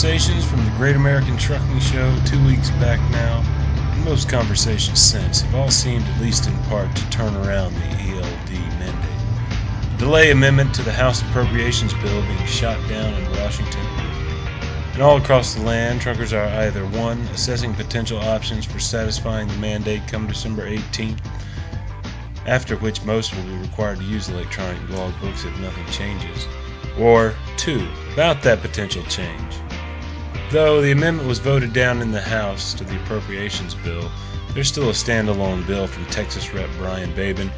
conversations from the Great American Trucking Show two weeks back now, and most conversations since have all seemed, at least in part, to turn around the ELD mandate. The delay amendment to the House Appropriations Bill being shot down in Washington. And all across the land, truckers are either one, assessing potential options for satisfying the mandate come December 18th, after which most will be required to use electronic logbooks if nothing changes, or two, about that potential change. Though the amendment was voted down in the House to the Appropriations Bill, there's still a standalone bill from Texas Rep. Brian Babin,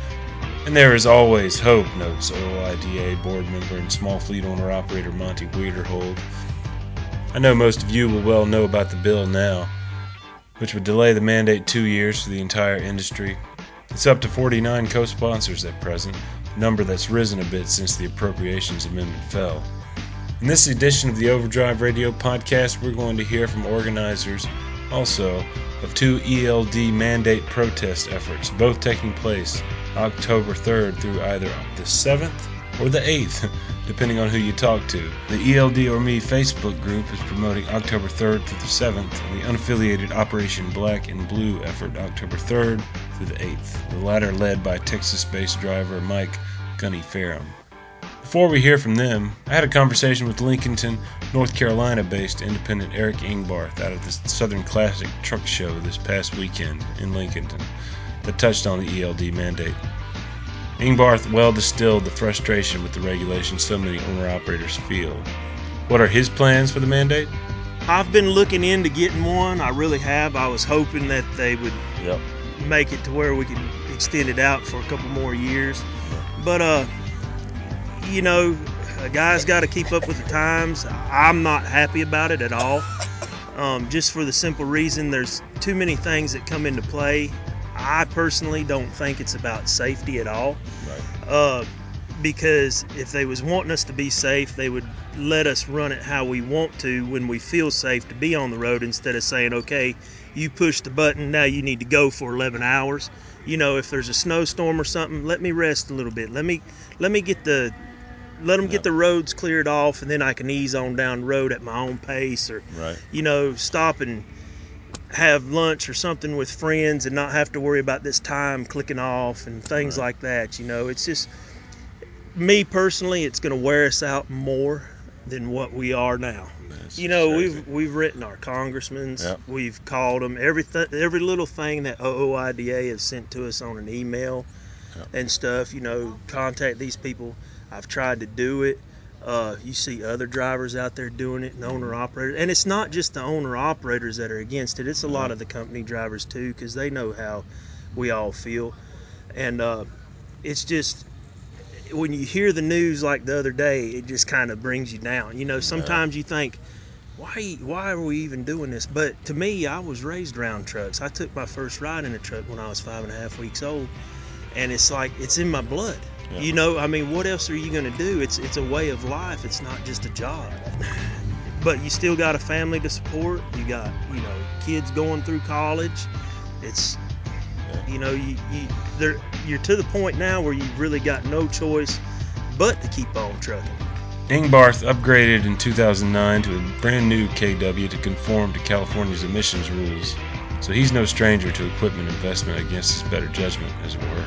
and there is always hope, notes OOIDA board member and small fleet owner operator Monte Wiederhold. I know most of you will well know about the bill now, which would delay the mandate two years for the entire industry. It's up to 49 co sponsors at present, number that's risen a bit since the Appropriations Amendment fell. In this edition of the Overdrive Radio podcast, we're going to hear from organizers also of two ELD mandate protest efforts, both taking place October 3rd through either the 7th or the 8th, depending on who you talk to. The ELD or Me Facebook group is promoting October 3rd through the 7th, and the unaffiliated Operation Black and Blue effort October 3rd through the 8th, the latter led by Texas based driver Mike Gunny Ferrum. Before we hear from them, I had a conversation with Lincolnton, North Carolina based independent Eric Ingbarth out of the Southern Classic Truck Show this past weekend in Lincolnton that touched on the ELD mandate. Ingbarth well distilled the frustration with the regulation so many owner operators feel. What are his plans for the mandate? I've been looking into getting one. I really have. I was hoping that they would Yep. make it to where we could extend it out for a couple more years. But uh, you know, a guy's got to keep up with the times. I'm not happy about it at all. Um, just for the simple reason there's too many things that come into play. I personally don't think it's about safety at all. Right. Uh, because if they was wanting us to be safe, they would let us run it how we want to when we feel safe to be on the road instead of saying, okay, you push the button, now you need to go for 11 hours. You know, if there's a snowstorm or something, let me rest a little bit. Let me let me get the let them Yeah. get the roads cleared off, and then I can ease on down the road at my own pace, or Right. you know, stop and have lunch or something with friends and not have to worry about this time clicking off and things Right. like that. You know, it's just me personally, it's going to wear us out more than what we are now. That's You know, crazy. we've we've written our congressmen, Yep. we've called them everything, every little thing that OOIDA has sent to us on an email Yep. and stuff. You know, contact these people. I've tried to do it. Uh, you see other drivers out there doing it, and owner operators, and it's not just the owner operators that are against it. It's a lot of the company drivers too, because they know how we all feel, and uh, it's just when you hear the news like the other day, it just kind of brings you down. You know, sometimes you think, why why are we even doing this? But to me, I was raised around trucks. I took my first ride in a truck when I was five and a half weeks old, and it's like it's in my blood. Yeah. You know, I mean, what else are you going to do? It's it's a way of life. It's not just a job. But you still got a family to support. You got you know kids going through college. It's Yeah. you know you you there you're to the point now where you've really got no choice but to keep on trucking. Ingbarth upgraded in 2009 to a brand new KW to conform to California's emissions rules, so he's no stranger to equipment investment against his better judgment, as it were.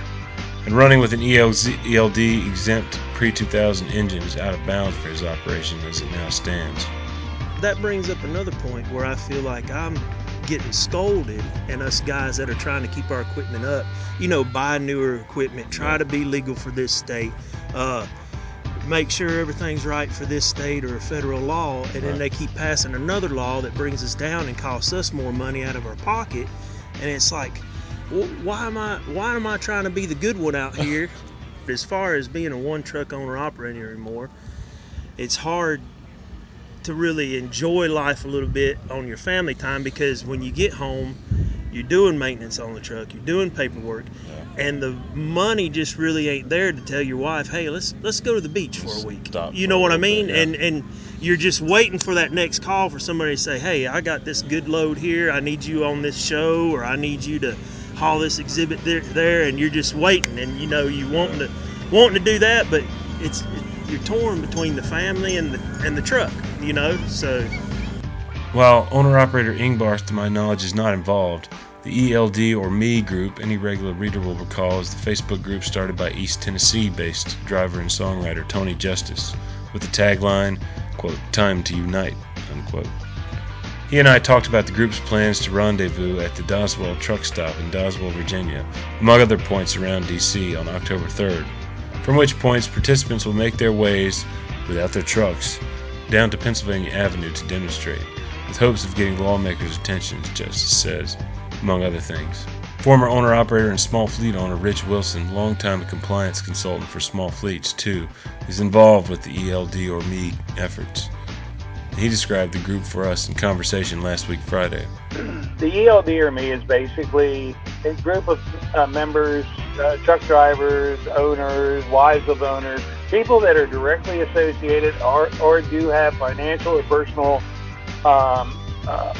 And running with an ELZ, ELD exempt pre 2000 engine is out of bounds for his operation as it now stands. that brings up another point where I feel like I'm getting scolded, and us guys that are trying to keep our equipment up, you know, buy newer equipment, try to be legal for this state, uh, make sure everything's right for this state or a federal law, and then they keep passing another law that brings us down and costs us more money out of our pocket, and it's like, well, why am I why am I trying to be the good one out here? as far as being a one truck owner operator anymore, it's hard to really enjoy life a little bit on your family time because when you get home, you're doing maintenance on the truck, you're doing paperwork, and the money just really ain't there to tell your wife, "Hey, let's let's go to the beach for a week." stop You know what I mean? bit, yeah. And and you're just waiting for that next call for somebody to say, "Hey, I got this good load here. I need you on this show, or I need you to haul this exhibit there." there and you're just waiting, and you know you wanting to wanting to do that, but it's you're torn between the family and the and the truck. You know, so While owner operator Ingbarth, to my knowledge, is not involved, the ELD or Me group, any regular reader will recall, is the Facebook group started by East Tennessee based driver and songwriter Tony Justice with the tagline, quote, Time to Unite, unquote. He and I talked about the group's plans to rendezvous at the Doswell truck stop in Doswell, Virginia, among other points around D.C. on October 3rd, from which points participants will make their ways, without their trucks, down to Pennsylvania Avenue to demonstrate, with hopes of getting lawmakers' attention, Justice says, among other things. Former owner operator and small fleet owner Rich Wilson, longtime compliance consultant for small fleets too, is involved with the ELD or ME efforts. He described the group for us in conversation last week, Friday. The ELD or me is basically a group of uh, members, uh, truck drivers, owners, wives of owners, people that are directly associated or, or do have financial or personal um, uh,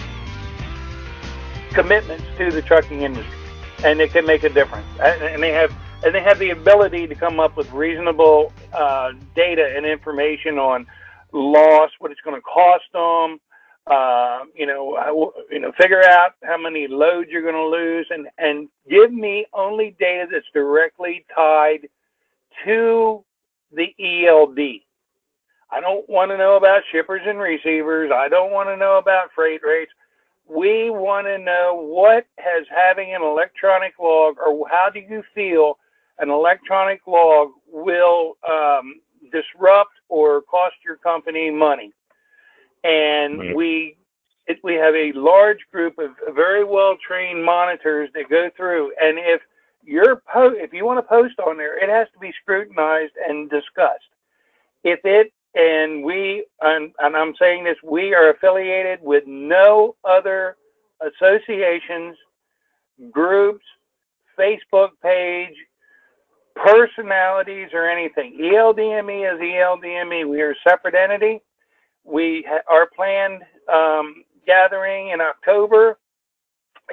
commitments to the trucking industry, and it can make a difference. And they have and they have the ability to come up with reasonable uh, data and information on loss, what it's going to cost them. Uh, you know, you know, figure out how many loads you're going to lose, and and give me only data that's directly tied to the ELD. I don't want to know about shippers and receivers. I don't want to know about freight rates. We want to know what has having an electronic log, or how do you feel an electronic log will um, disrupt or cost your company money. And right. we it, we have a large group of very well trained monitors that go through. And if you're po- if you want to post on there, it has to be scrutinized and discussed. If it and we and, and I'm saying this, we are affiliated with no other associations, groups, Facebook page, personalities or anything. ELDME is ELDME. We are a separate entity. We ha- our planned um, gathering in October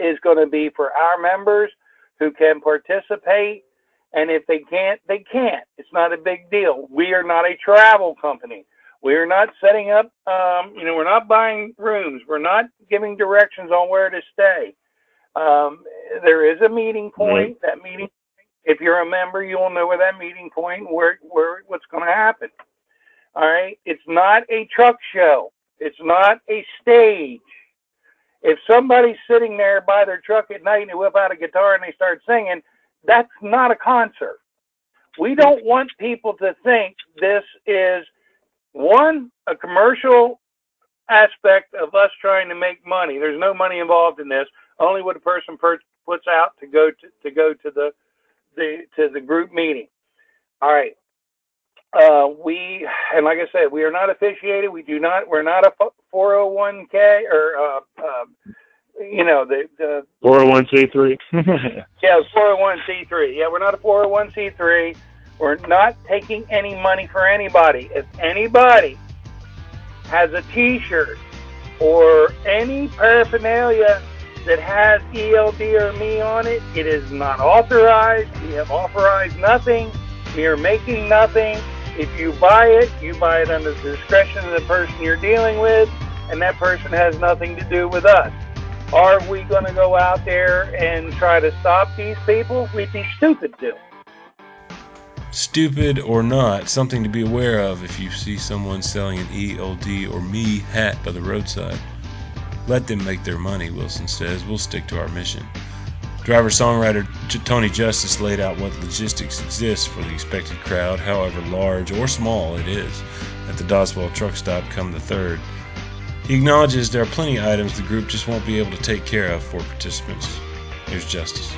is going to be for our members who can participate. And if they can't, they can't. It's not a big deal. We are not a travel company. We are not setting up, um, you know, we're not buying rooms. We're not giving directions on where to stay. Um, there is a meeting point. Right. That meeting if you're a member, you'll know where that meeting point, where where what's going to happen. All right, it's not a truck show. It's not a stage. If somebody's sitting there by their truck at night and they whip out a guitar and they start singing, that's not a concert. We don't want people to think this is one a commercial aspect of us trying to make money. There's no money involved in this. Only what a person per- puts out to go to to go to the the to the group meeting. All right. Uh, we and like I said, we are not officiated. We do not. We're not a 401k or uh, uh, you know the the 401c3. yeah, 401c3. Yeah, we're not a 401c3. We're not taking any money for anybody. If anybody has a T-shirt or any paraphernalia that has ELD or me on it. It is not authorized. We have authorized nothing. We are making nothing. If you buy it, you buy it under the discretion of the person you're dealing with, and that person has nothing to do with us. Are we going to go out there and try to stop these people? We'd be stupid to. Stupid or not, something to be aware of if you see someone selling an ELD or me hat by the roadside. Let them make their money, Wilson says. We'll stick to our mission. Driver songwriter Tony Justice laid out what logistics exist for the expected crowd, however large or small it is, at the Doswell truck stop come the 3rd. He acknowledges there are plenty of items the group just won't be able to take care of for participants. Here's Justice.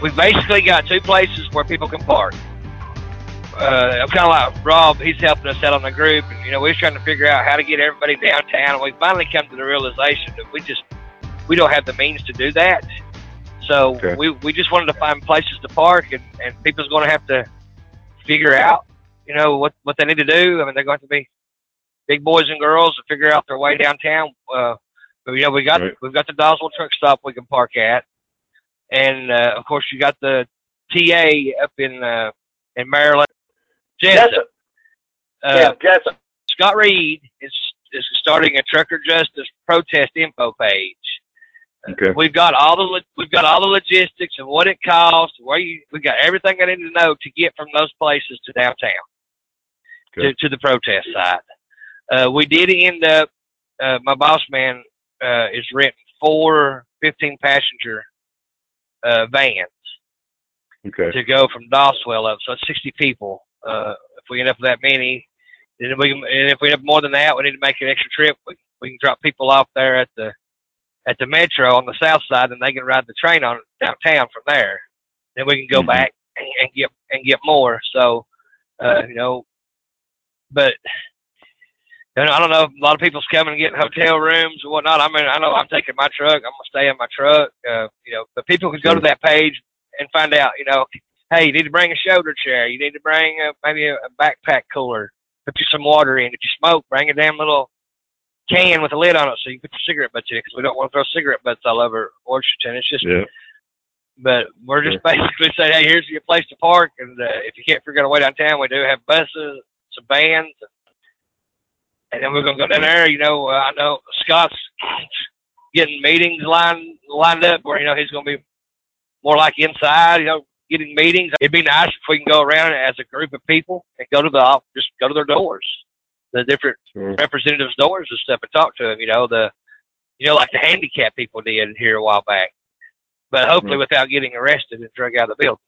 We've basically got two places where people can park uh, I'm kind of like Rob. He's helping us out on the group, and you know we're trying to figure out how to get everybody downtown. And we finally come to the realization that we just we don't have the means to do that. So okay. we we just wanted to find places to park, and and people's going to have to figure out, you know, what what they need to do. I mean, they're going to be big boys and girls to figure out their way downtown. Uh, but you know, we got right. we've got the Doswell truck stop we can park at, and uh, of course you got the TA up in uh, in Maryland Jessup. Uh, yeah, Jessup. Scott Reed is is starting a trucker justice protest info page. Okay. We've got all the we've got all the logistics and what it costs, where you we got everything I need to know to get from those places to downtown Okay. to, to the protest site. Uh, we did end up. Uh, my boss man uh, is renting four 15 passenger uh, vans Okay. to go from Doswell up. So it's 60 people. Uh, if we end up with that many, then we can, and if we up more than that, we need to make an extra trip. We, we can drop people off there at the at the metro on the south side, and they can ride the train on downtown from there. Then we can go Mhm. back and, and get and get more. So, uh, you know, but know, I don't know. A lot of people's coming and getting hotel rooms or whatnot. I mean, I know I'm taking my truck. I'm gonna stay in my truck. Uh, you know, but people can go to that page and find out. You know, hey, you need to bring a shoulder chair. You need to bring a, maybe a, a backpack cooler. Put you some water in. If you smoke, bring a damn little can with a lid on it so you can put your cigarette butts in because we don't want to throw cigarette butts all over Washington. It's just, Yeah. but we're just basically saying, hey, here's your place to park, and uh, if you can't figure out a way downtown, we do have buses, some vans, and then we're gonna go down there. You know, uh, I know Scott's getting meetings lined lined up where you know he's gonna be more like inside. You know, getting meetings. It'd be nice if we can go around as a group of people and go to the just go to their doors, the different Sure. representatives' doors and stuff, and talk to them. You know, the you know like the handicap people did here a while back, but hopefully Mhm. without getting arrested and drug out of the building.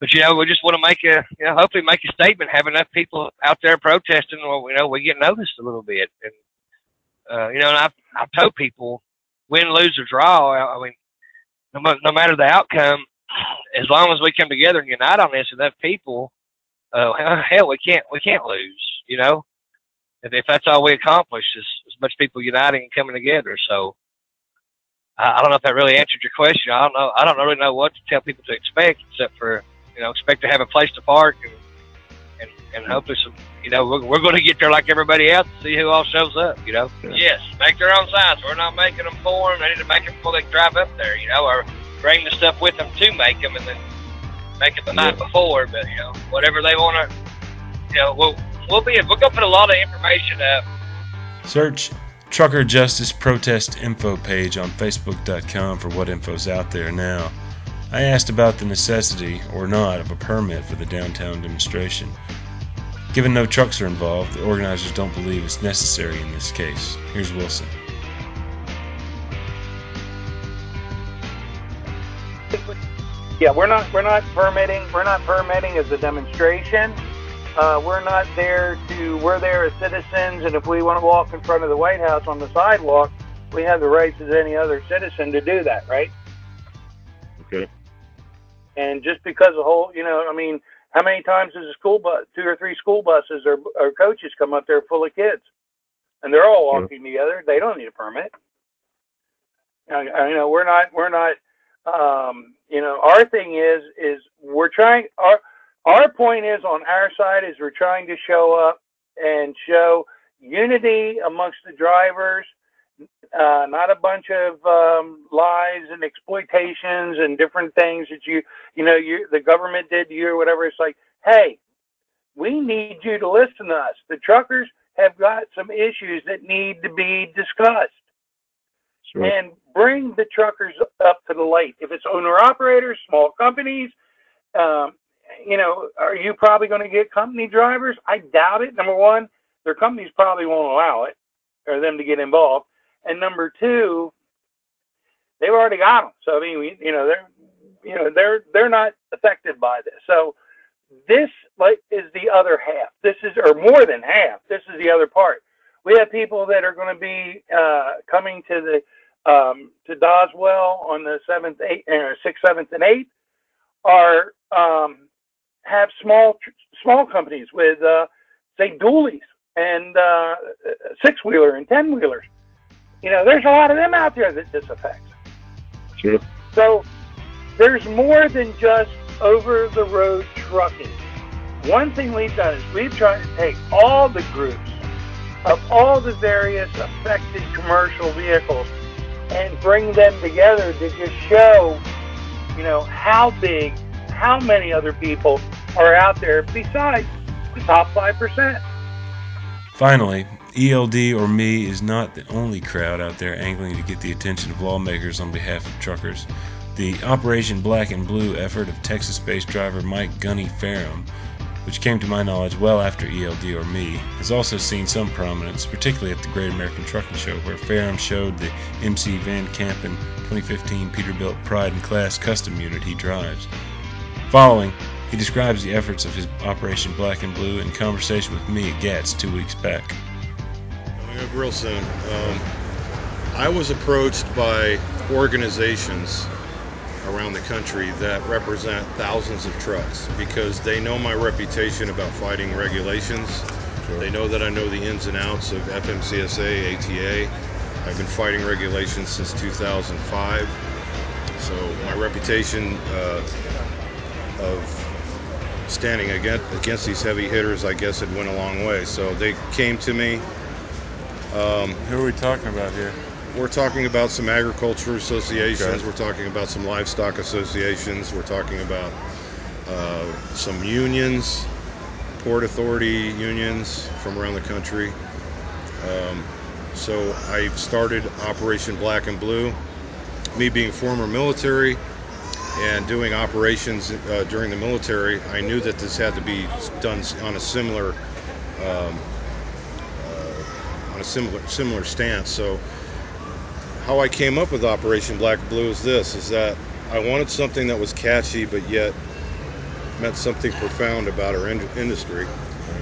But you know, we just want to make a you know hopefully make a statement, have enough people out there protesting, or you know we get noticed a little bit, and uh, you know, and I've I've told people, win, lose or draw. I I mean, no, no matter the outcome, as long as we come together and unite on this, enough people, uh, hell, we can't we can't lose. You know, if, if that's all we accomplish is as much people uniting and coming together. So I, I don't know if that really answered your question. I don't know. I don't really know what to tell people to expect, except for you know, expect to have a place to park and and, and hopefully some. You know, we're, we're going to get there like everybody else and see who all shows up. You know. Yeah. Yes, make their own signs. We're not making them for them. They need to make them before they drive up there. You know, or bring the stuff with them to make them, and then make it the Yeah. night before. But you know, whatever they want to, you know, we'll we'll be we're going to put a lot of information up. Search Trucker Justice Protest Info page on Facebook.com for what info's out there now. I asked about the necessity, or not, of a permit for the downtown demonstration. Given no trucks are involved, the organizers don't believe it's necessary in this case. Here's Wilson. Yeah, we're not we're not permitting we're not permitting as a demonstration. Uh, we're not there to we're there as citizens, and if we want to walk in front of the White House on the sidewalk, we have the rights as any other citizen to do that, right? Okay. And just because the whole, you know, I mean, how many times does a school bus, two or three school buses or, or coaches come up there full of kids, and they're all Yeah. walking together? They don't need a permit. I, I, you know, we're not, we're not, um, you know, our thing is, is we're trying. Our our point is on our side is we're trying to show up and show unity amongst the drivers uh, not a bunch of um, lies and exploitations and different things that you you know you the government did to you or whatever. It's like, hey, we need you to listen to us. The truckers have got some issues that need to be discussed Sure. and bring the truckers up to the light. If it's owner operators, small companies, um, you know, are you probably going to get company drivers? I doubt it. Number one, their companies probably won't allow it or them to get involved. And number two, they've already got them. So I mean, we, you know, they're you know they're they're not affected by this. So this like is the other half. This is or more than half. This is the other part. We have people that are going to be uh, coming to the um, to Doswell on the seventh, eight, uh, sixth, seventh, and eighth. Are um, have small small companies with uh, say dualies and uh, six wheeler and ten wheelers. You know, there's a lot of them out there that this affects. Sure. So there's more than just over the road trucking. One thing we've done is we've tried to take all the groups of all the various affected commercial vehicles and bring them together to just show, you know, how big, how many other people are out there besides the top 5%. Finally, ELD or me is not the only crowd out there angling to get the attention of lawmakers on behalf of truckers. The Operation Black and Blue effort of Texas based driver Mike Gunny Ferrum, which came to my knowledge well after ELD or me, has also seen some prominence, particularly at the Great American Trucking Show, where Ferrum showed the MC Van Campen 2015 Peterbilt Pride and Class custom unit he drives. Following, he describes the efforts of his Operation Black and Blue in conversation with me at GATS two weeks back. Coming up real soon. Um, I was approached by organizations around the country that represent thousands of trucks because they know my reputation about fighting regulations. They know that I know the ins and outs of FMCSA, ATA. I've been fighting regulations since 2005. So my reputation uh, of standing against, against these heavy hitters, I guess, it went a long way. So they came to me. Um, Who are we talking about here? We're talking about some agriculture associations. Okay. We're talking about some livestock associations. We're talking about uh, some unions, port authority unions from around the country. Um, so I started Operation Black and Blue. Me being former military and doing operations uh, during the military, I knew that this had to be done on a similar um, uh, on a similar similar stance. So how I came up with Operation Black Blue is this: is that I wanted something that was catchy but yet meant something profound about our in- industry.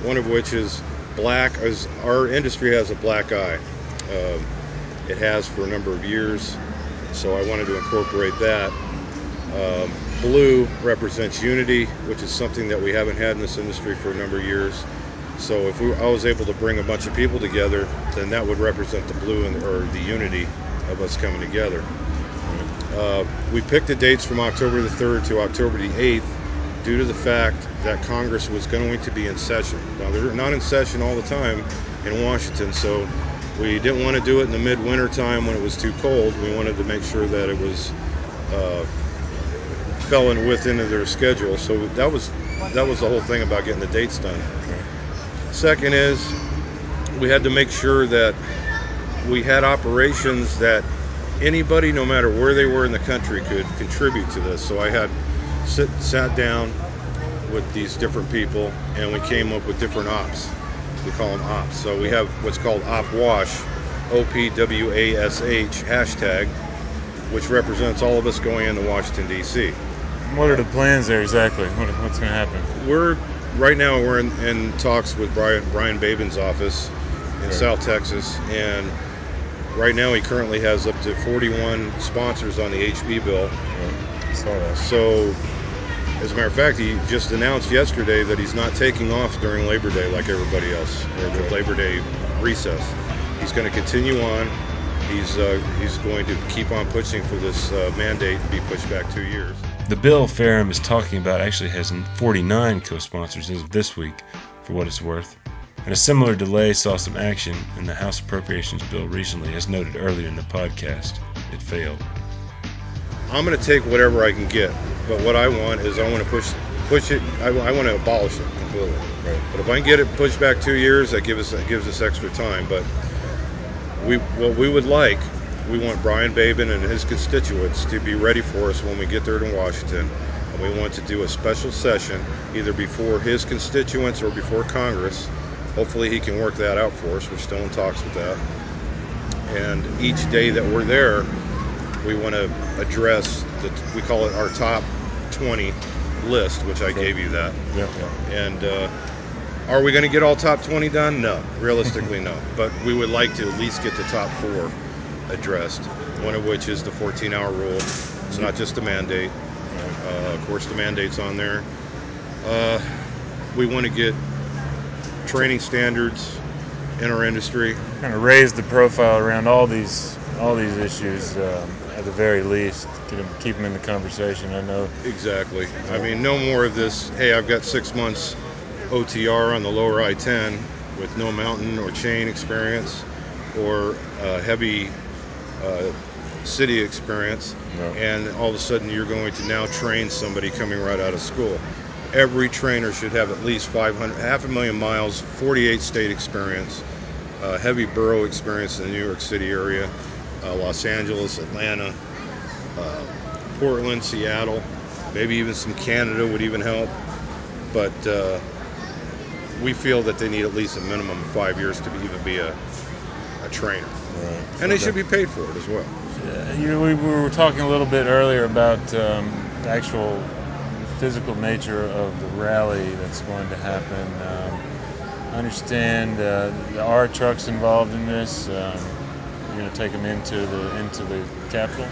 One of which is black. As our industry has a black eye, um, it has for a number of years. So I wanted to incorporate that. Um, blue represents unity, which is something that we haven't had in this industry for a number of years. So if we, I was able to bring a bunch of people together, then that would represent the blue and, or the unity of us coming together. Uh, we picked the dates from October the 3rd to October the 8th due to the fact that Congress was going to be in session. Now, they're not in session all the time in Washington, so we didn't want to do it in the midwinter time when it was too cold. We wanted to make sure that it was uh, fell in within their schedule. So that was that was the whole thing about getting the dates done. Second is we had to make sure that we had operations that anybody, no matter where they were in the country, could contribute to this. So I had sit, sat down with these different people, and we came up with different ops. We call them ops. So we have what's called Op Wash, O P W A S H hashtag, which represents all of us going into Washington D.C. What are the plans there exactly? What, what's going to happen? We're right now we're in, in talks with Brian Brian Babin's office in Okay. South Texas, and right now he currently has up to 41 sponsors on the HB bill. Yeah. So, as a matter of fact, he just announced yesterday that he's not taking off during Labor Day like everybody else, or the Labor Day recess. He's going to continue on. He's uh, he's going to keep on pushing for this uh, mandate to be pushed back two years. The bill Ferrum is talking about actually has 49 co sponsors as of this week, for what it's worth. And a similar delay saw some action in the House Appropriations Bill recently, as noted earlier in the podcast. It failed. I'm going to take whatever I can get, but what I want is I want to push push it. I, I want to abolish it completely. Right. But if I can get it pushed back two years, that gives us that gives us extra time. But we what we would like, we want Brian Babin and his constituents to be ready for us when we get there to Washington, and we want to do a special session either before his constituents or before Congress. Hopefully, he can work that out for us. We're still in talks with that. And each day that we're there, we want to address the we call it our top 20 list, which I gave you that. Yeah. And uh, are we going to get all top 20 done? No, realistically, no. But we would like to at least get the top four addressed. One of which is the 14-hour rule. It's not just a mandate. Uh, of course, the mandate's on there. Uh, we want to get training standards in our industry. Kind of raise the profile around all these all these issues um, at the very least. Get 'em- keep them in the conversation. I know. Exactly. I mean, no more of this. Hey, I've got six months OTR on the lower I-10 with no mountain or chain experience or uh, heavy uh, city experience, No. and all of a sudden you're going to now train somebody coming right out of school. Every trainer should have at least 500, half a million miles, 48 state experience, uh, heavy borough experience in the New York City area, uh, Los Angeles, Atlanta, uh, Portland, Seattle, maybe even some Canada would even help. But uh, we feel that they need at least a minimum of five years to be, even be a, a trainer. Right. And they should be paid for it as well. Uh, you know, we, we were talking a little bit earlier about um, actual physical nature of the rally that's going to happen. Um, I understand uh, there are trucks involved in this. Um, you're going to take them into the into the Capitol.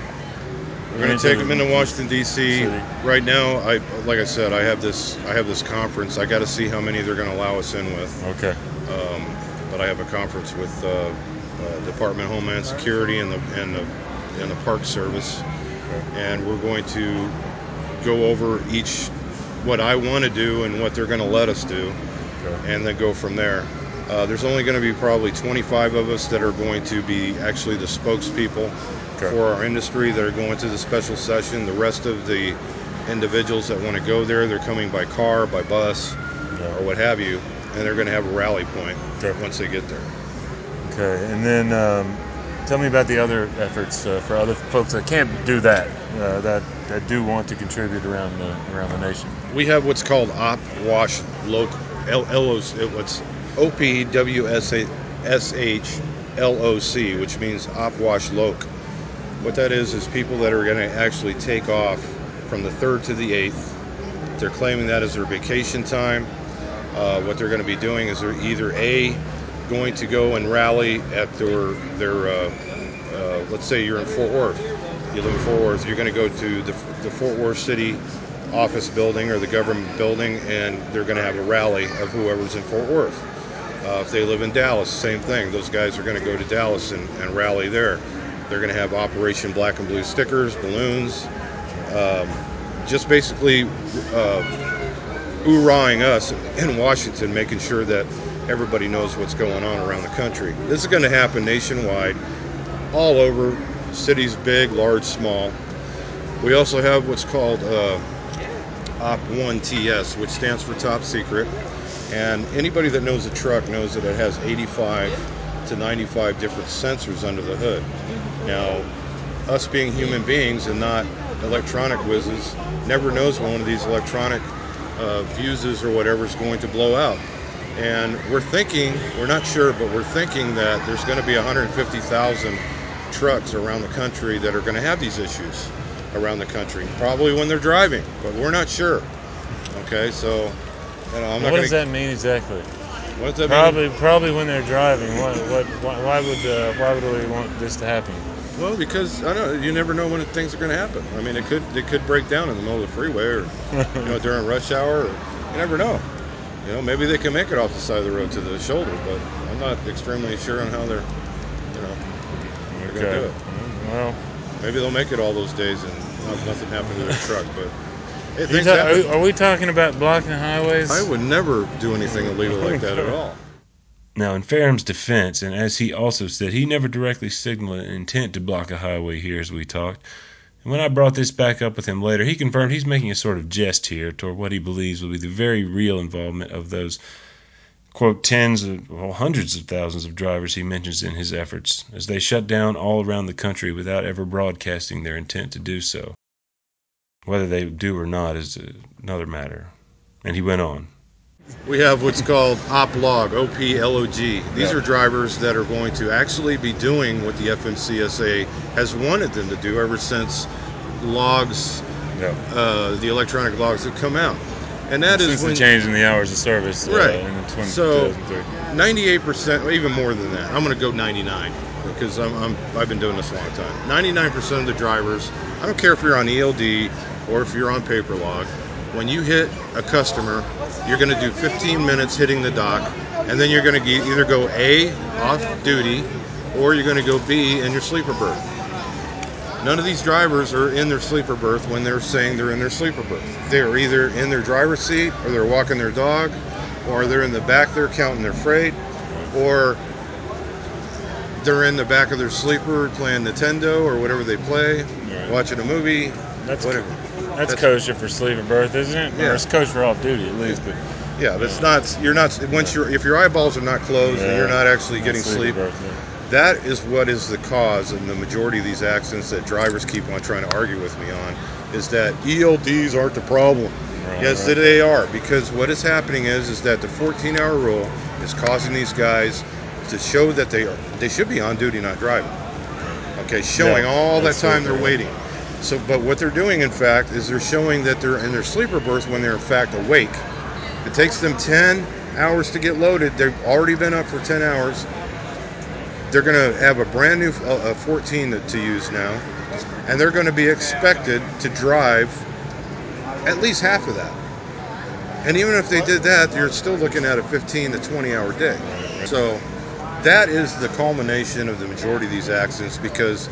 We're going to take them into Washington D.C. Right now, I like I said, I have this I have this conference. I got to see how many they're going to allow us in with. Okay. Um, but I have a conference with uh, uh, Department of Homeland Security and the and the and the Park Service, and we're going to go over each what I want to do and what they're going to let us do, Okay. and then go from there. Uh, there's only going to be probably 25 of us that are going to be actually the spokespeople Okay. for our industry that are going to the special session. The rest of the individuals that want to go there, they're coming by car, by bus, Yeah. or what have you, and they're going to have a rally point Okay. once they get there. Okay, and then um, tell me about the other efforts uh, for other folks that can't do that, uh, that that do want to contribute around the around the nation. We have what's called Op Wash Local LOC. What's O P W S A- S H L O C, which means Op Wash Loc. What that is is people that are going to actually take off from the third to the eighth. They're claiming that as their vacation time. Uh, what they're going to be doing is they're either a going to go and rally at their their uh, uh, let's say you're in Fort Worth, you live in Fort Worth, you're going to go to the, the Fort Worth City office building or the government building, and they're going to have a rally of whoever's in Fort Worth. Uh, if they live in Dallas, same thing. Those guys are going to go to Dallas and, and rally there. They're going to have Operation Black and Blue stickers, balloons, um, just basically uh, hoorahing us in Washington, making sure that everybody knows what's going on around the country. This is going to happen nationwide, all over, cities big, large, small. We also have what's called uh, Op 1 TS, which stands for Top Secret. And anybody that knows a truck knows that it has 85 to 95 different sensors under the hood. Now, us being human beings and not electronic whizzes, never knows when one of these electronic uh, fuses or whatever is going to blow out. And we're thinking, we're not sure, but we're thinking that there's going to be 150,000 trucks around the country that are going to have these issues around the country, probably when they're driving, but we're not sure. Okay, so you know, I'm not what going does that mean exactly? What does that mean? Probably, probably when they're driving. What, what, why, why would, uh, why would we want this to happen? Well, because I don't know, you never know when things are going to happen. I mean, it could it could break down in the middle of the freeway, or you know, during rush hour. Or, you never know. You know, maybe they can make it off the side of the road to the shoulder, but I'm not extremely sure on how they're, they're going to do it. Mm-hmm. Well, Maybe they'll make it all those days and nothing happened to their truck, but hey, things ta- happen. are, are we talking about blocking highways? I would never do anything illegal like that at all. Now, in Ferrum's defense, and as he also said, he never directly signaled an intent to block a highway here as we talked. And when I brought this back up with him later, he confirmed he's making a sort of jest here toward what he believes will be the very real involvement of those, quote, tens of, well, hundreds of thousands of drivers he mentions in his efforts, as they shut down all around the country without ever broadcasting their intent to do so. Whether they do or not is another matter. And he went on. We have what's called op OPLOG, O-P-L-O-G. These Yeah. are drivers that are going to actually be doing what the FMCSA has wanted them to do ever since logs, Yeah. uh, the electronic logs have come out. And that is Since when the change in the hours of service, uh, Right. the 20, So- 2003. 98%, even more than that. I'm going to go 99 because I'm, I'm, I've been doing this a long time. 99% of the drivers, I don't care if you're on ELD or if you're on paper log, when you hit a customer, you're going to do 15 minutes hitting the dock, and then you're going to either go A, off duty, or you're going to go B in your sleeper berth. None of these drivers are in their sleeper berth when they're saying they're in their sleeper berth. They're either in their driver's seat, or they're walking their dog, or they're in the back there counting their freight, or they're in the back of their sleeper playing Nintendo or whatever they play, Right. watching a movie, That's whatever. That's, That's- kosher for sleeper berth, isn't it? Yeah. Or it's kosher for off duty at least. But Yeah, that's not. You're not. Once you're, if your eyeballs are not closed and you're not actually getting sleep, berth, yeah. That is what is the cause in the majority of these accidents that drivers keep on trying to argue with me on is that ELDs aren't the problem. Right, yes, right. they are because what is happening is is that the 14-hour rule is causing these guys to show that they are they should be on duty, not driving. Okay, showing Yeah, all that time they're waiting. So, but what they're doing, in fact, is they're showing that they're in their sleeper berth when they're in fact awake. It takes them 10 hours to get loaded. They've already been up for 10 hours. They're going to have a brand new uh, uh, 14 to, to use now, and they're going to be expected to drive at least half of that. And even if they did that, you're still looking at a 15 to 20 hour day. So that is the culmination of the majority of these accidents because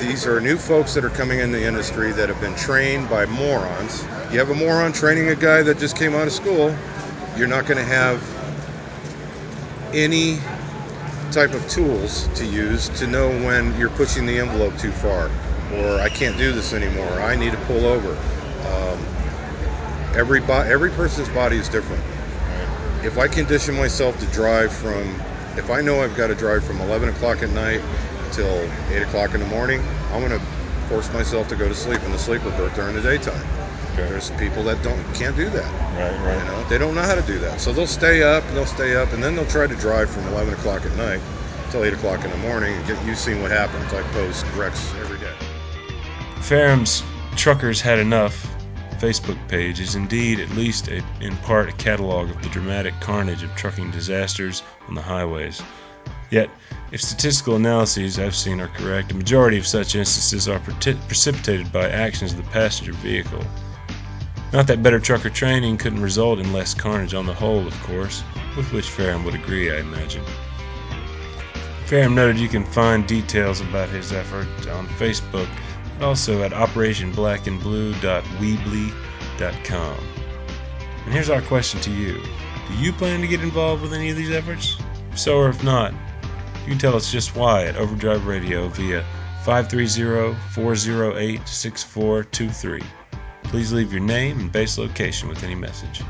these are new folks that are coming in the industry that have been trained by morons. You have a moron training a guy that just came out of school, you're not going to have any type of tools to use to know when you're pushing the envelope too far or I can't do this anymore. I need to pull over. Um, every bo- every person's body is different. If I condition myself to drive from, if I know I've got to drive from 11 o'clock at night till 8 o'clock in the morning, I'm going to force myself to go to sleep in the sleeper berth during the daytime. Okay. There's people that don't can't do that. Right, You right. know, they don't know how to do that. So they'll stay up and they'll stay up and then they'll try to drive from 11 o'clock at night till 8 o'clock in the morning. And get, you've seen what happens. I post wrecks every day. Ferrum's Truckers Had Enough Facebook page is indeed, at least a, in part, a catalog of the dramatic carnage of trucking disasters on the highways. Yet, if statistical analyses I've seen are correct, a majority of such instances are precipitated by actions of the passenger vehicle. Not that better trucker training couldn't result in less carnage on the whole, of course, with which Ferrum would agree, I imagine. Ferrum noted you can find details about his effort on Facebook, but also at operationblackandblue.weebly.com. And here's our question to you Do you plan to get involved with any of these efforts? If so, or if not, you can tell us just why at Overdrive Radio via 530 408 6423. Please leave your name and base location with any message.